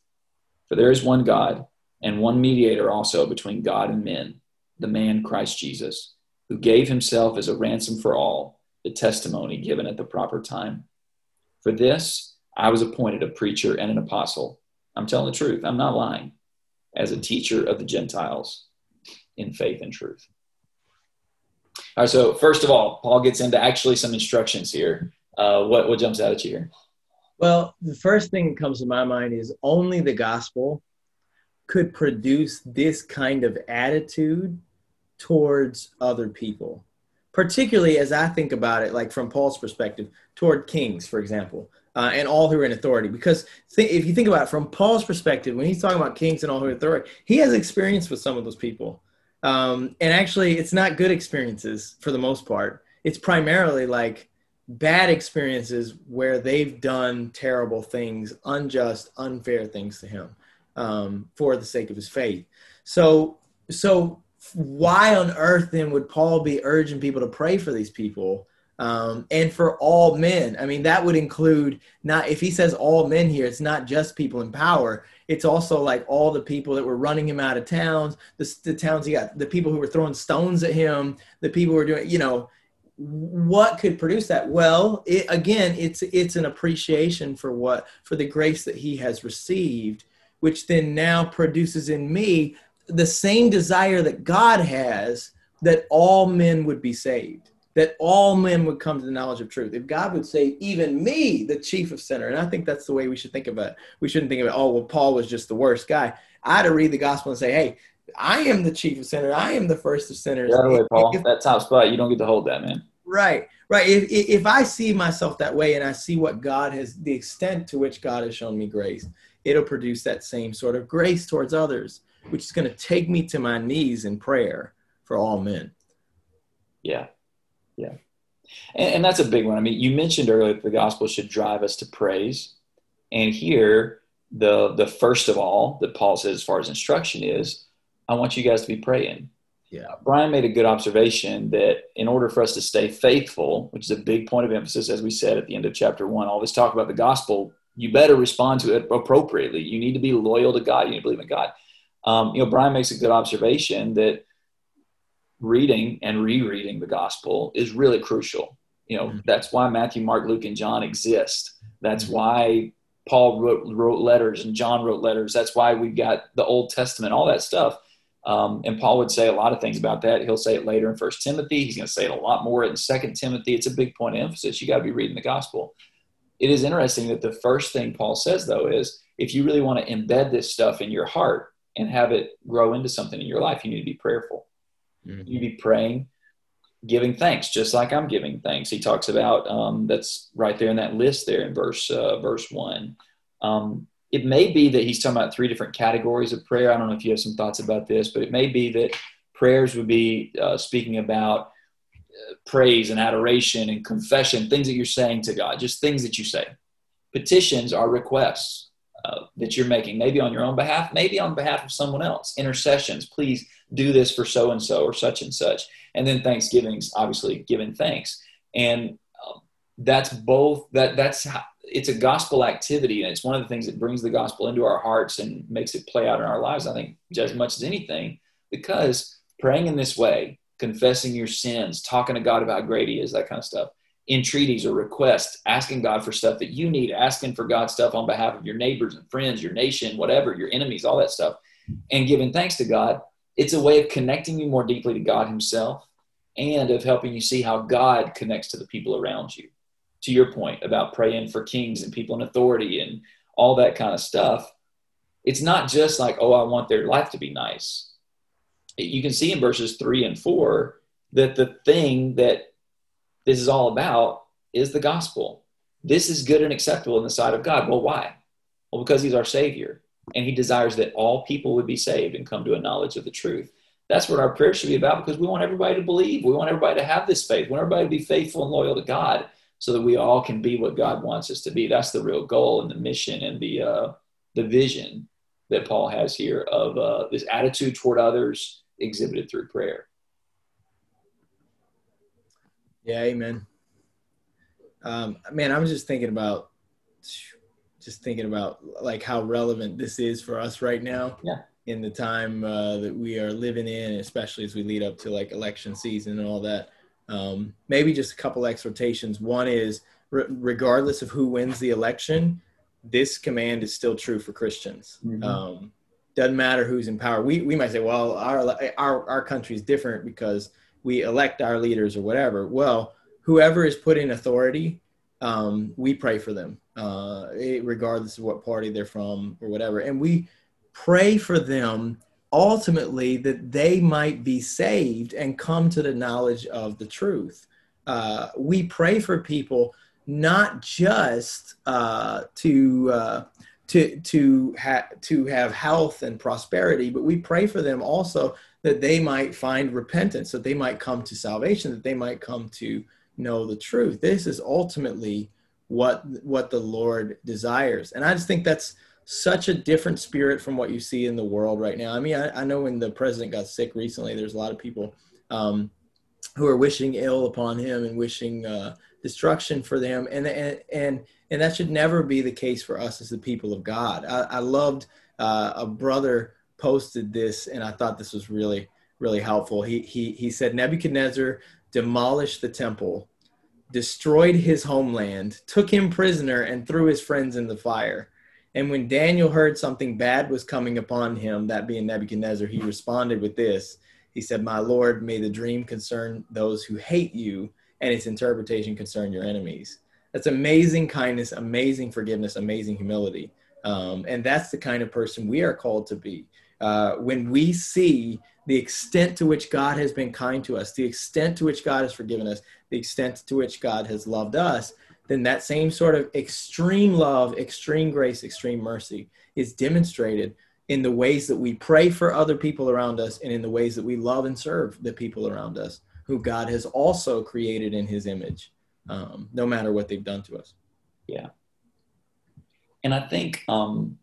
For there is one God and one mediator also between God and men, the man Christ Jesus, who gave himself as a ransom for all the testimony given at the proper time. For this, I was appointed a preacher and an apostle. I'm telling the truth, I'm not lying, as a teacher of the Gentiles in faith and truth. All right, so first of all, Paul gets into actually some instructions here. Uh, what, what jumps out at you here? Well, the first thing that comes to my mind is only the gospel could produce this kind of attitude towards other people particularly as I think about it, like from Paul's perspective, toward kings, for example, uh, and all who are in authority. Because th- if you think about it from Paul's perspective, when he's talking about kings and all who are in authority, he has experience with some of those people. Um, and actually, it's not good experiences for the most part. It's primarily like bad experiences where they've done terrible things, unjust, unfair things to him um, for the sake of his faith. So, so why on earth then would Paul be urging people to pray for these people? Um, and for all men. I mean, that would include not if he says all men here, it's not just people in power. It's also like all the people that were running him out of towns, the, the towns he got, the people who were throwing stones at him, the people who were doing, you know, what could produce that? Well, it, again, it's it's an appreciation for what for the grace that he has received, which then now produces in me the same desire that God has that all men would be saved, that all men would come to the knowledge of truth. If God would save even me, the chief of sinner, and I think that's the way we should think about it. We shouldn't think of it, oh, well, Paul was just the worst guy. I had to read the gospel and say, hey, I am the chief of sinners. I am the first of sinners. Yeah, way, Paul. If, that top spot, you don't get to hold that, man. Right, right. If, if I see myself that way and I see what God has, the extent to which God has shown me grace, it'll produce that same sort of grace towards others, which is going to take me to my knees in prayer for all men. Yeah, yeah. And, and that's a big one. I mean, you mentioned earlier that the gospel should drive us to praise. And here, the the first of all that Paul says as far as instruction is, I want you guys to be praying. Yeah. Uh, Brian made a good observation that in order for us to stay faithful, which is a big point of emphasis, as we said at the end of chapter one, all this talk about the gospel, you better respond to it appropriately. You need to be loyal to God. You need to believe in God. Um, you know, Brian makes a good observation that reading and rereading the gospel is really crucial. You know, mm-hmm. that's why Matthew, Mark, Luke, and John exist. That's mm-hmm. why Paul wrote, wrote letters and John wrote letters. That's why we've got the Old Testament, all that stuff um, and Paul would say a lot of things about that. He'll say it later in First Timothy. He's going to say it a lot more in Second Timothy. It's a big point of emphasis. You got to be reading the gospel. It is interesting that the first thing Paul says, though, is if you really want to embed this stuff in your heart and have it grow into something in your life, you need to be prayerful. Mm-hmm. You need to be praying, giving thanks, just like I'm giving thanks. He talks about um, that's right there in that list there in verse uh, verse one. Um, it may be that he's talking about three different categories of prayer. I don't know if you have some thoughts about this, but it may be that prayers would be uh, speaking about uh, praise and adoration and confession, things that you're saying to God, just things that you say. Petitions are requests uh, that you're making, maybe on your own behalf, maybe on behalf of someone else. Intercessions, please do this for so and so or such and such. And then Thanksgiving's obviously giving thanks. And um, that's both that that's how, it's a gospel activity and it's one of the things that brings the gospel into our hearts and makes it play out in our lives i think as much as anything because praying in this way confessing your sins talking to god about great he is that kind of stuff entreaties or requests asking god for stuff that you need asking for god stuff on behalf of your neighbors and friends your nation whatever your enemies all that stuff and giving thanks to god it's a way of connecting you more deeply to god himself and of helping you see how god connects to the people around you to your point about praying for kings and people in authority and all that kind of stuff, it's not just like, oh, I want their life to be nice. You can see in verses three and four that the thing that this is all about is the gospel. This is good and acceptable in the sight of God. Well, why? Well, because he's our Savior and he desires that all people would be saved and come to a knowledge of the truth. That's what our prayer should be about because we want everybody to believe. We want everybody to have this faith. We want everybody to be faithful and loyal to God so that we all can be what God wants us to be. That's the real goal and the mission and the uh, the vision that Paul has here of uh, this attitude toward others exhibited through prayer. Yeah, amen. Um, man, I'm just thinking about, just thinking about like how relevant this is for us right now. Yeah. In the time uh, that we are living in, especially as we lead up to like election season and all that. Um, maybe just a couple exhortations. One is re- regardless of who wins the election, this command is still true for Christians. Mm-hmm. Um, doesn't matter who's in power. We, we might say, well, our, our, our country is different because we elect our leaders or whatever. Well, whoever is put in authority, um, we pray for them, uh, regardless of what party they're from or whatever. And we pray for them ultimately that they might be saved and come to the knowledge of the truth. Uh, we pray for people not just uh, to uh, to to ha- to have health and prosperity, but we pray for them also that they might find repentance, that they might come to salvation, that they might come to know the truth. This is ultimately what what the Lord desires, and I just think that's such a different spirit from what you see in the world right now. I mean, I, I know when the president got sick recently, there's a lot of people um, who are wishing ill upon him and wishing uh, destruction for them, and and and and that should never be the case for us as the people of God. I, I loved uh, a brother posted this, and I thought this was really really helpful. He he he said Nebuchadnezzar demolished the temple, destroyed his homeland, took him prisoner, and threw his friends in the fire and when Daniel heard something bad was coming upon him, that being Nebuchadnezzar, he responded with this. He said, My Lord, may the dream concern those who hate you, and its interpretation concern your enemies. That's amazing kindness, amazing forgiveness, amazing humility. Um, and that's the kind of person we are called to be. Uh, when we see the extent to which God has been kind to us, the extent to which God has forgiven us, the extent to which God has loved us, then that same sort of extreme love, extreme grace, extreme mercy is demonstrated in the ways that we pray for other people around us and in the ways that we love and serve the people around us who God has also created in his image, um, no matter what they've done to us. Yeah. And I think um,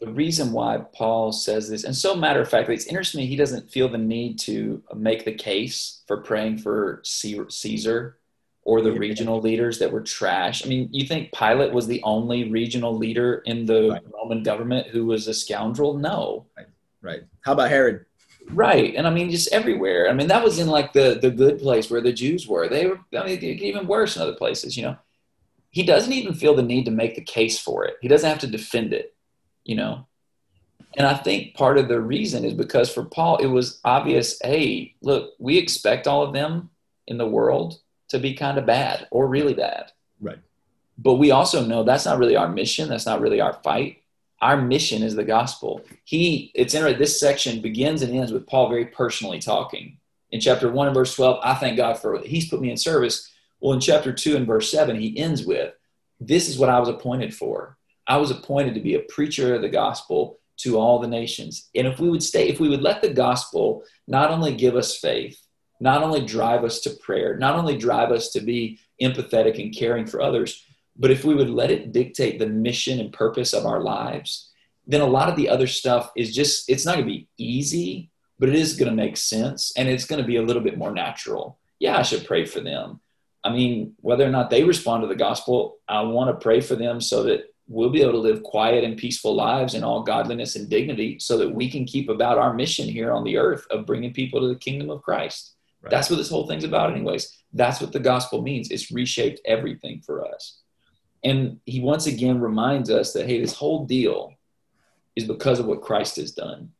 the reason why Paul says this, and so matter of fact, it's interesting he doesn't feel the need to make the case for praying for Caesar or the regional leaders that were trash. I mean, you think Pilate was the only regional leader in the right. Roman government who was a scoundrel? No. Right. right. How about Herod? Right. And I mean, just everywhere. I mean, that was in like the, the good place where the Jews were. They were, I mean, even worse in other places, you know. He doesn't even feel the need to make the case for it. He doesn't have to defend it you know? And i think part of the reason is because for paul it was obvious hey look we expect all of them in the world to be kind of bad or really bad. Right. But we also know that's not really our mission. That's not really our fight. Our mission is the gospel. He it's interesting this section begins and ends with paul very personally talking. In chapter 1 and verse 12 i thank god for he's put me in service. Well in chapter 2 and verse 7 he ends with this is what i was appointed for I was appointed to be a preacher of the gospel to all the nations. And if we would stay, if we would let the gospel not only give us faith, not only drive us to prayer, not only drive us to be empathetic and caring for others, but if we would let it dictate the mission and purpose of our lives, then a lot of the other stuff is just, it's not going to be easy, but it is going to make sense and it's going to be a little bit more natural. Yeah, I should pray for them. I mean, whether or not they respond to the gospel, I want to pray for them so that we'll be able to live quiet and peaceful lives in all godliness and dignity so that we can keep about our mission here on the earth of bringing people to the kingdom of Christ. Right. That's what this whole thing's about, anyways. That's what the gospel means. It's reshaped everything for us. And he once again reminds us that, hey, this whole deal is because of what Christ has done.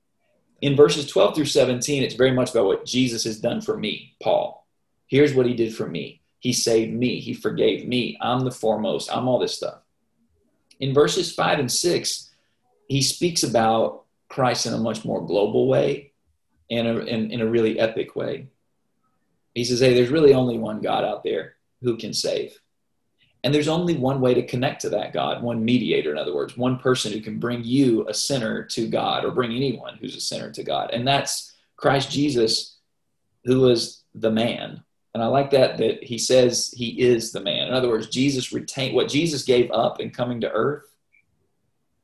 In verses 12 through 17, it's very much about what Jesus has done for me, Paul. Here's what he did for me. He saved me. He forgave me. I'm the foremost. I'm all this stuff in verses five and six, he speaks about Christ in a much more global way and in, in a really epic way. He says, Hey, there's really only one God out there who can save. And there's only one way to connect to that God, one mediator, in other words, one person who can bring you, a sinner, to God, or bring anyone who's a sinner to God. And that's Christ Jesus, who was the man and I like that that he says he is the man. In other words, Jesus retained what Jesus gave up in coming to earth.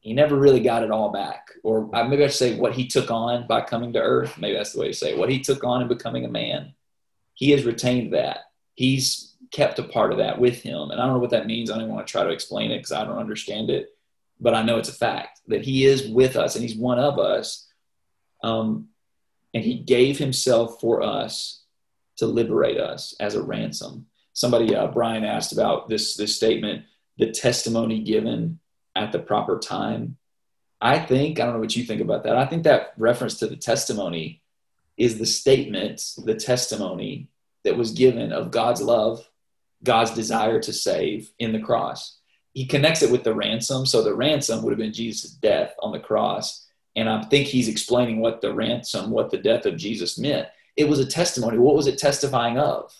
He never really got it all back. Or maybe I should say what he took on by coming to earth. Maybe that's the way to say it. What he took on in becoming a man. He has retained that. He's kept a part of that with him. And I don't know what that means. I don't want to try to explain it because I don't understand it. But I know it's a fact that he is with us and he's one of us. Um, and he gave himself for us to liberate us as a ransom. Somebody, uh, Brian asked about this, this statement, the testimony given at the proper time. I think, I don't know what you think about that. I think that reference to the testimony is the statement, the testimony that was given of God's love, God's desire to save in the cross. He connects it with the ransom. So the ransom would have been Jesus' death on the cross. And I think he's explaining what the ransom, what the death of Jesus meant. It was a testimony. What was it testifying of?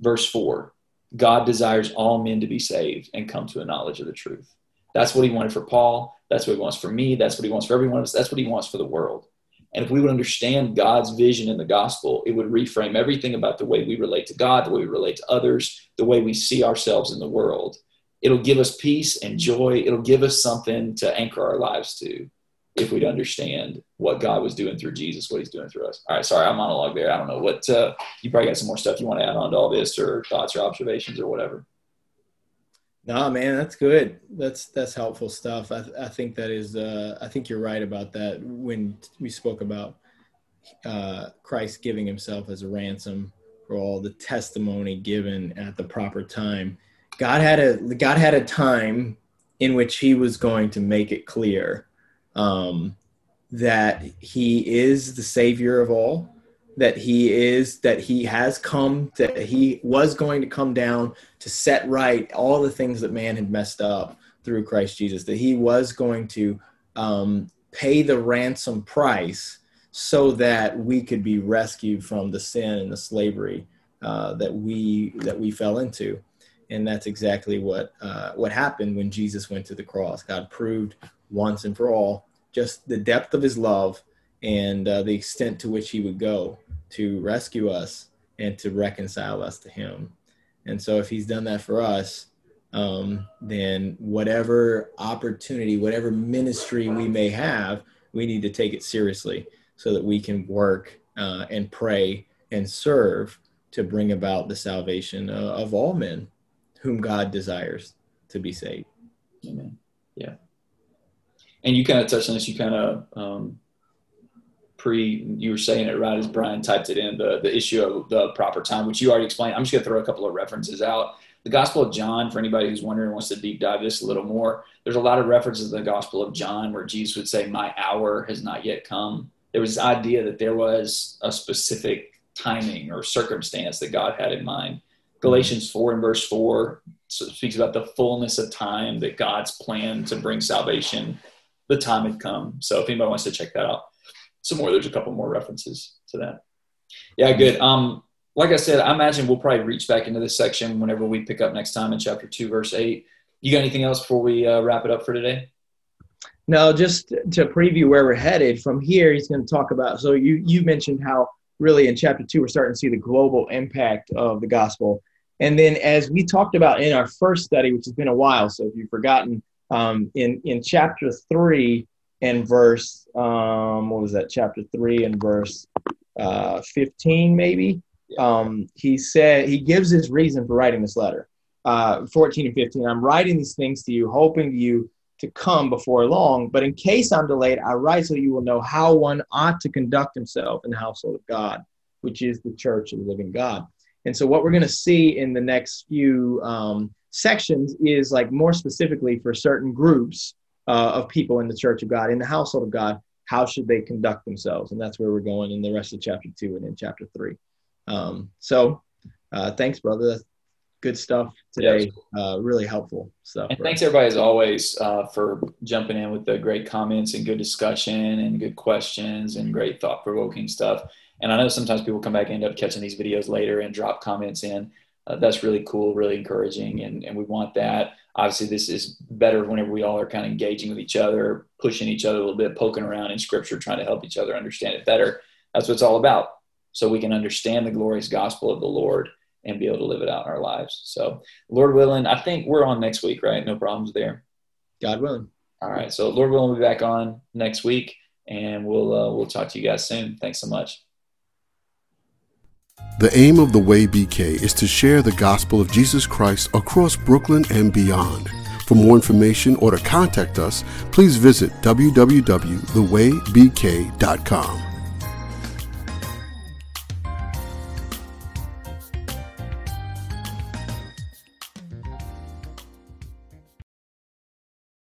Verse 4 God desires all men to be saved and come to a knowledge of the truth. That's what he wanted for Paul. That's what he wants for me. That's what he wants for everyone else. That's what he wants for the world. And if we would understand God's vision in the gospel, it would reframe everything about the way we relate to God, the way we relate to others, the way we see ourselves in the world. It'll give us peace and joy. It'll give us something to anchor our lives to if we'd understand what God was doing through Jesus, what he's doing through us. All right, sorry, I'm monologue there. I don't know what, uh, you probably got some more stuff you want to add on to all this or thoughts or observations or whatever. No, man, that's good. That's, that's helpful stuff. I, I think that is, uh, I think you're right about that when we spoke about uh, Christ giving himself as a ransom for all the testimony given at the proper time. God had a, God had a time in which he was going to make it clear um, that he is the savior of all that he is that he has come that he was going to come down to set right all the things that man had messed up through christ jesus that he was going to um, pay the ransom price so that we could be rescued from the sin and the slavery uh, that we that we fell into and that's exactly what uh, what happened when Jesus went to the cross. God proved once and for all just the depth of His love and uh, the extent to which He would go to rescue us and to reconcile us to Him. And so, if He's done that for us, um, then whatever opportunity, whatever ministry we may have, we need to take it seriously so that we can work uh, and pray and serve to bring about the salvation uh, of all men whom God desires to be saved. Amen. Yeah. And you kind of touched on this. You kind of um, pre, you were saying it right as Brian typed it in the the issue of the proper time, which you already explained. I'm just going to throw a couple of references out. The Gospel of John, for anybody who's wondering, wants to deep dive this a little more. There's a lot of references in the Gospel of John where Jesus would say, "My hour has not yet come." There was this idea that there was a specific timing or circumstance that God had in mind Galatians 4 and verse 4 speaks about the fullness of time that God's plan to bring salvation, the time had come. So if anybody wants to check that out, some more, there's a couple more references to that. Yeah, good. Um, like I said, I imagine we'll probably reach back into this section whenever we pick up next time in chapter 2, verse 8. You got anything else before we uh, wrap it up for today? No, just to preview where we're headed from here, he's going to talk about. So you you mentioned how really in chapter two we're starting to see the global impact of the gospel and then, as we talked about in our first study, which has been a while, so if you've forgotten, um, in in chapter three and verse, um, what was that? Chapter three and verse uh, fifteen, maybe. Um, he said he gives his reason for writing this letter. Uh, 14 and 15. I'm writing these things to you, hoping you to come before long. But in case I'm delayed, I write so you will know how one ought to conduct himself in the household of God, which is the church of the living God. And so, what we're going to see in the next few um, sections is like more specifically for certain groups uh, of people in the church of God, in the household of God, how should they conduct themselves? And that's where we're going in the rest of chapter two and in chapter three. Um, so, uh, thanks, brother. That's good stuff today. Uh, really helpful stuff. And thanks, everybody, as always, uh, for jumping in with the great comments and good discussion and good questions and great thought provoking stuff. And I know sometimes people come back and end up catching these videos later and drop comments in. Uh, that's really cool, really encouraging, and, and we want that. Obviously, this is better whenever we all are kind of engaging with each other, pushing each other a little bit, poking around in scripture, trying to help each other understand it better. That's what it's all about. So we can understand the glorious gospel of the Lord and be able to live it out in our lives. So, Lord willing, I think we're on next week, right? No problems there. God willing. All right. So, Lord willing, we'll be back on next week, and we'll uh, we'll talk to you guys soon. Thanks so much. The aim of the Way BK is to share the gospel of Jesus Christ across Brooklyn and beyond. For more information or to contact us, please visit www.thewaybk.com.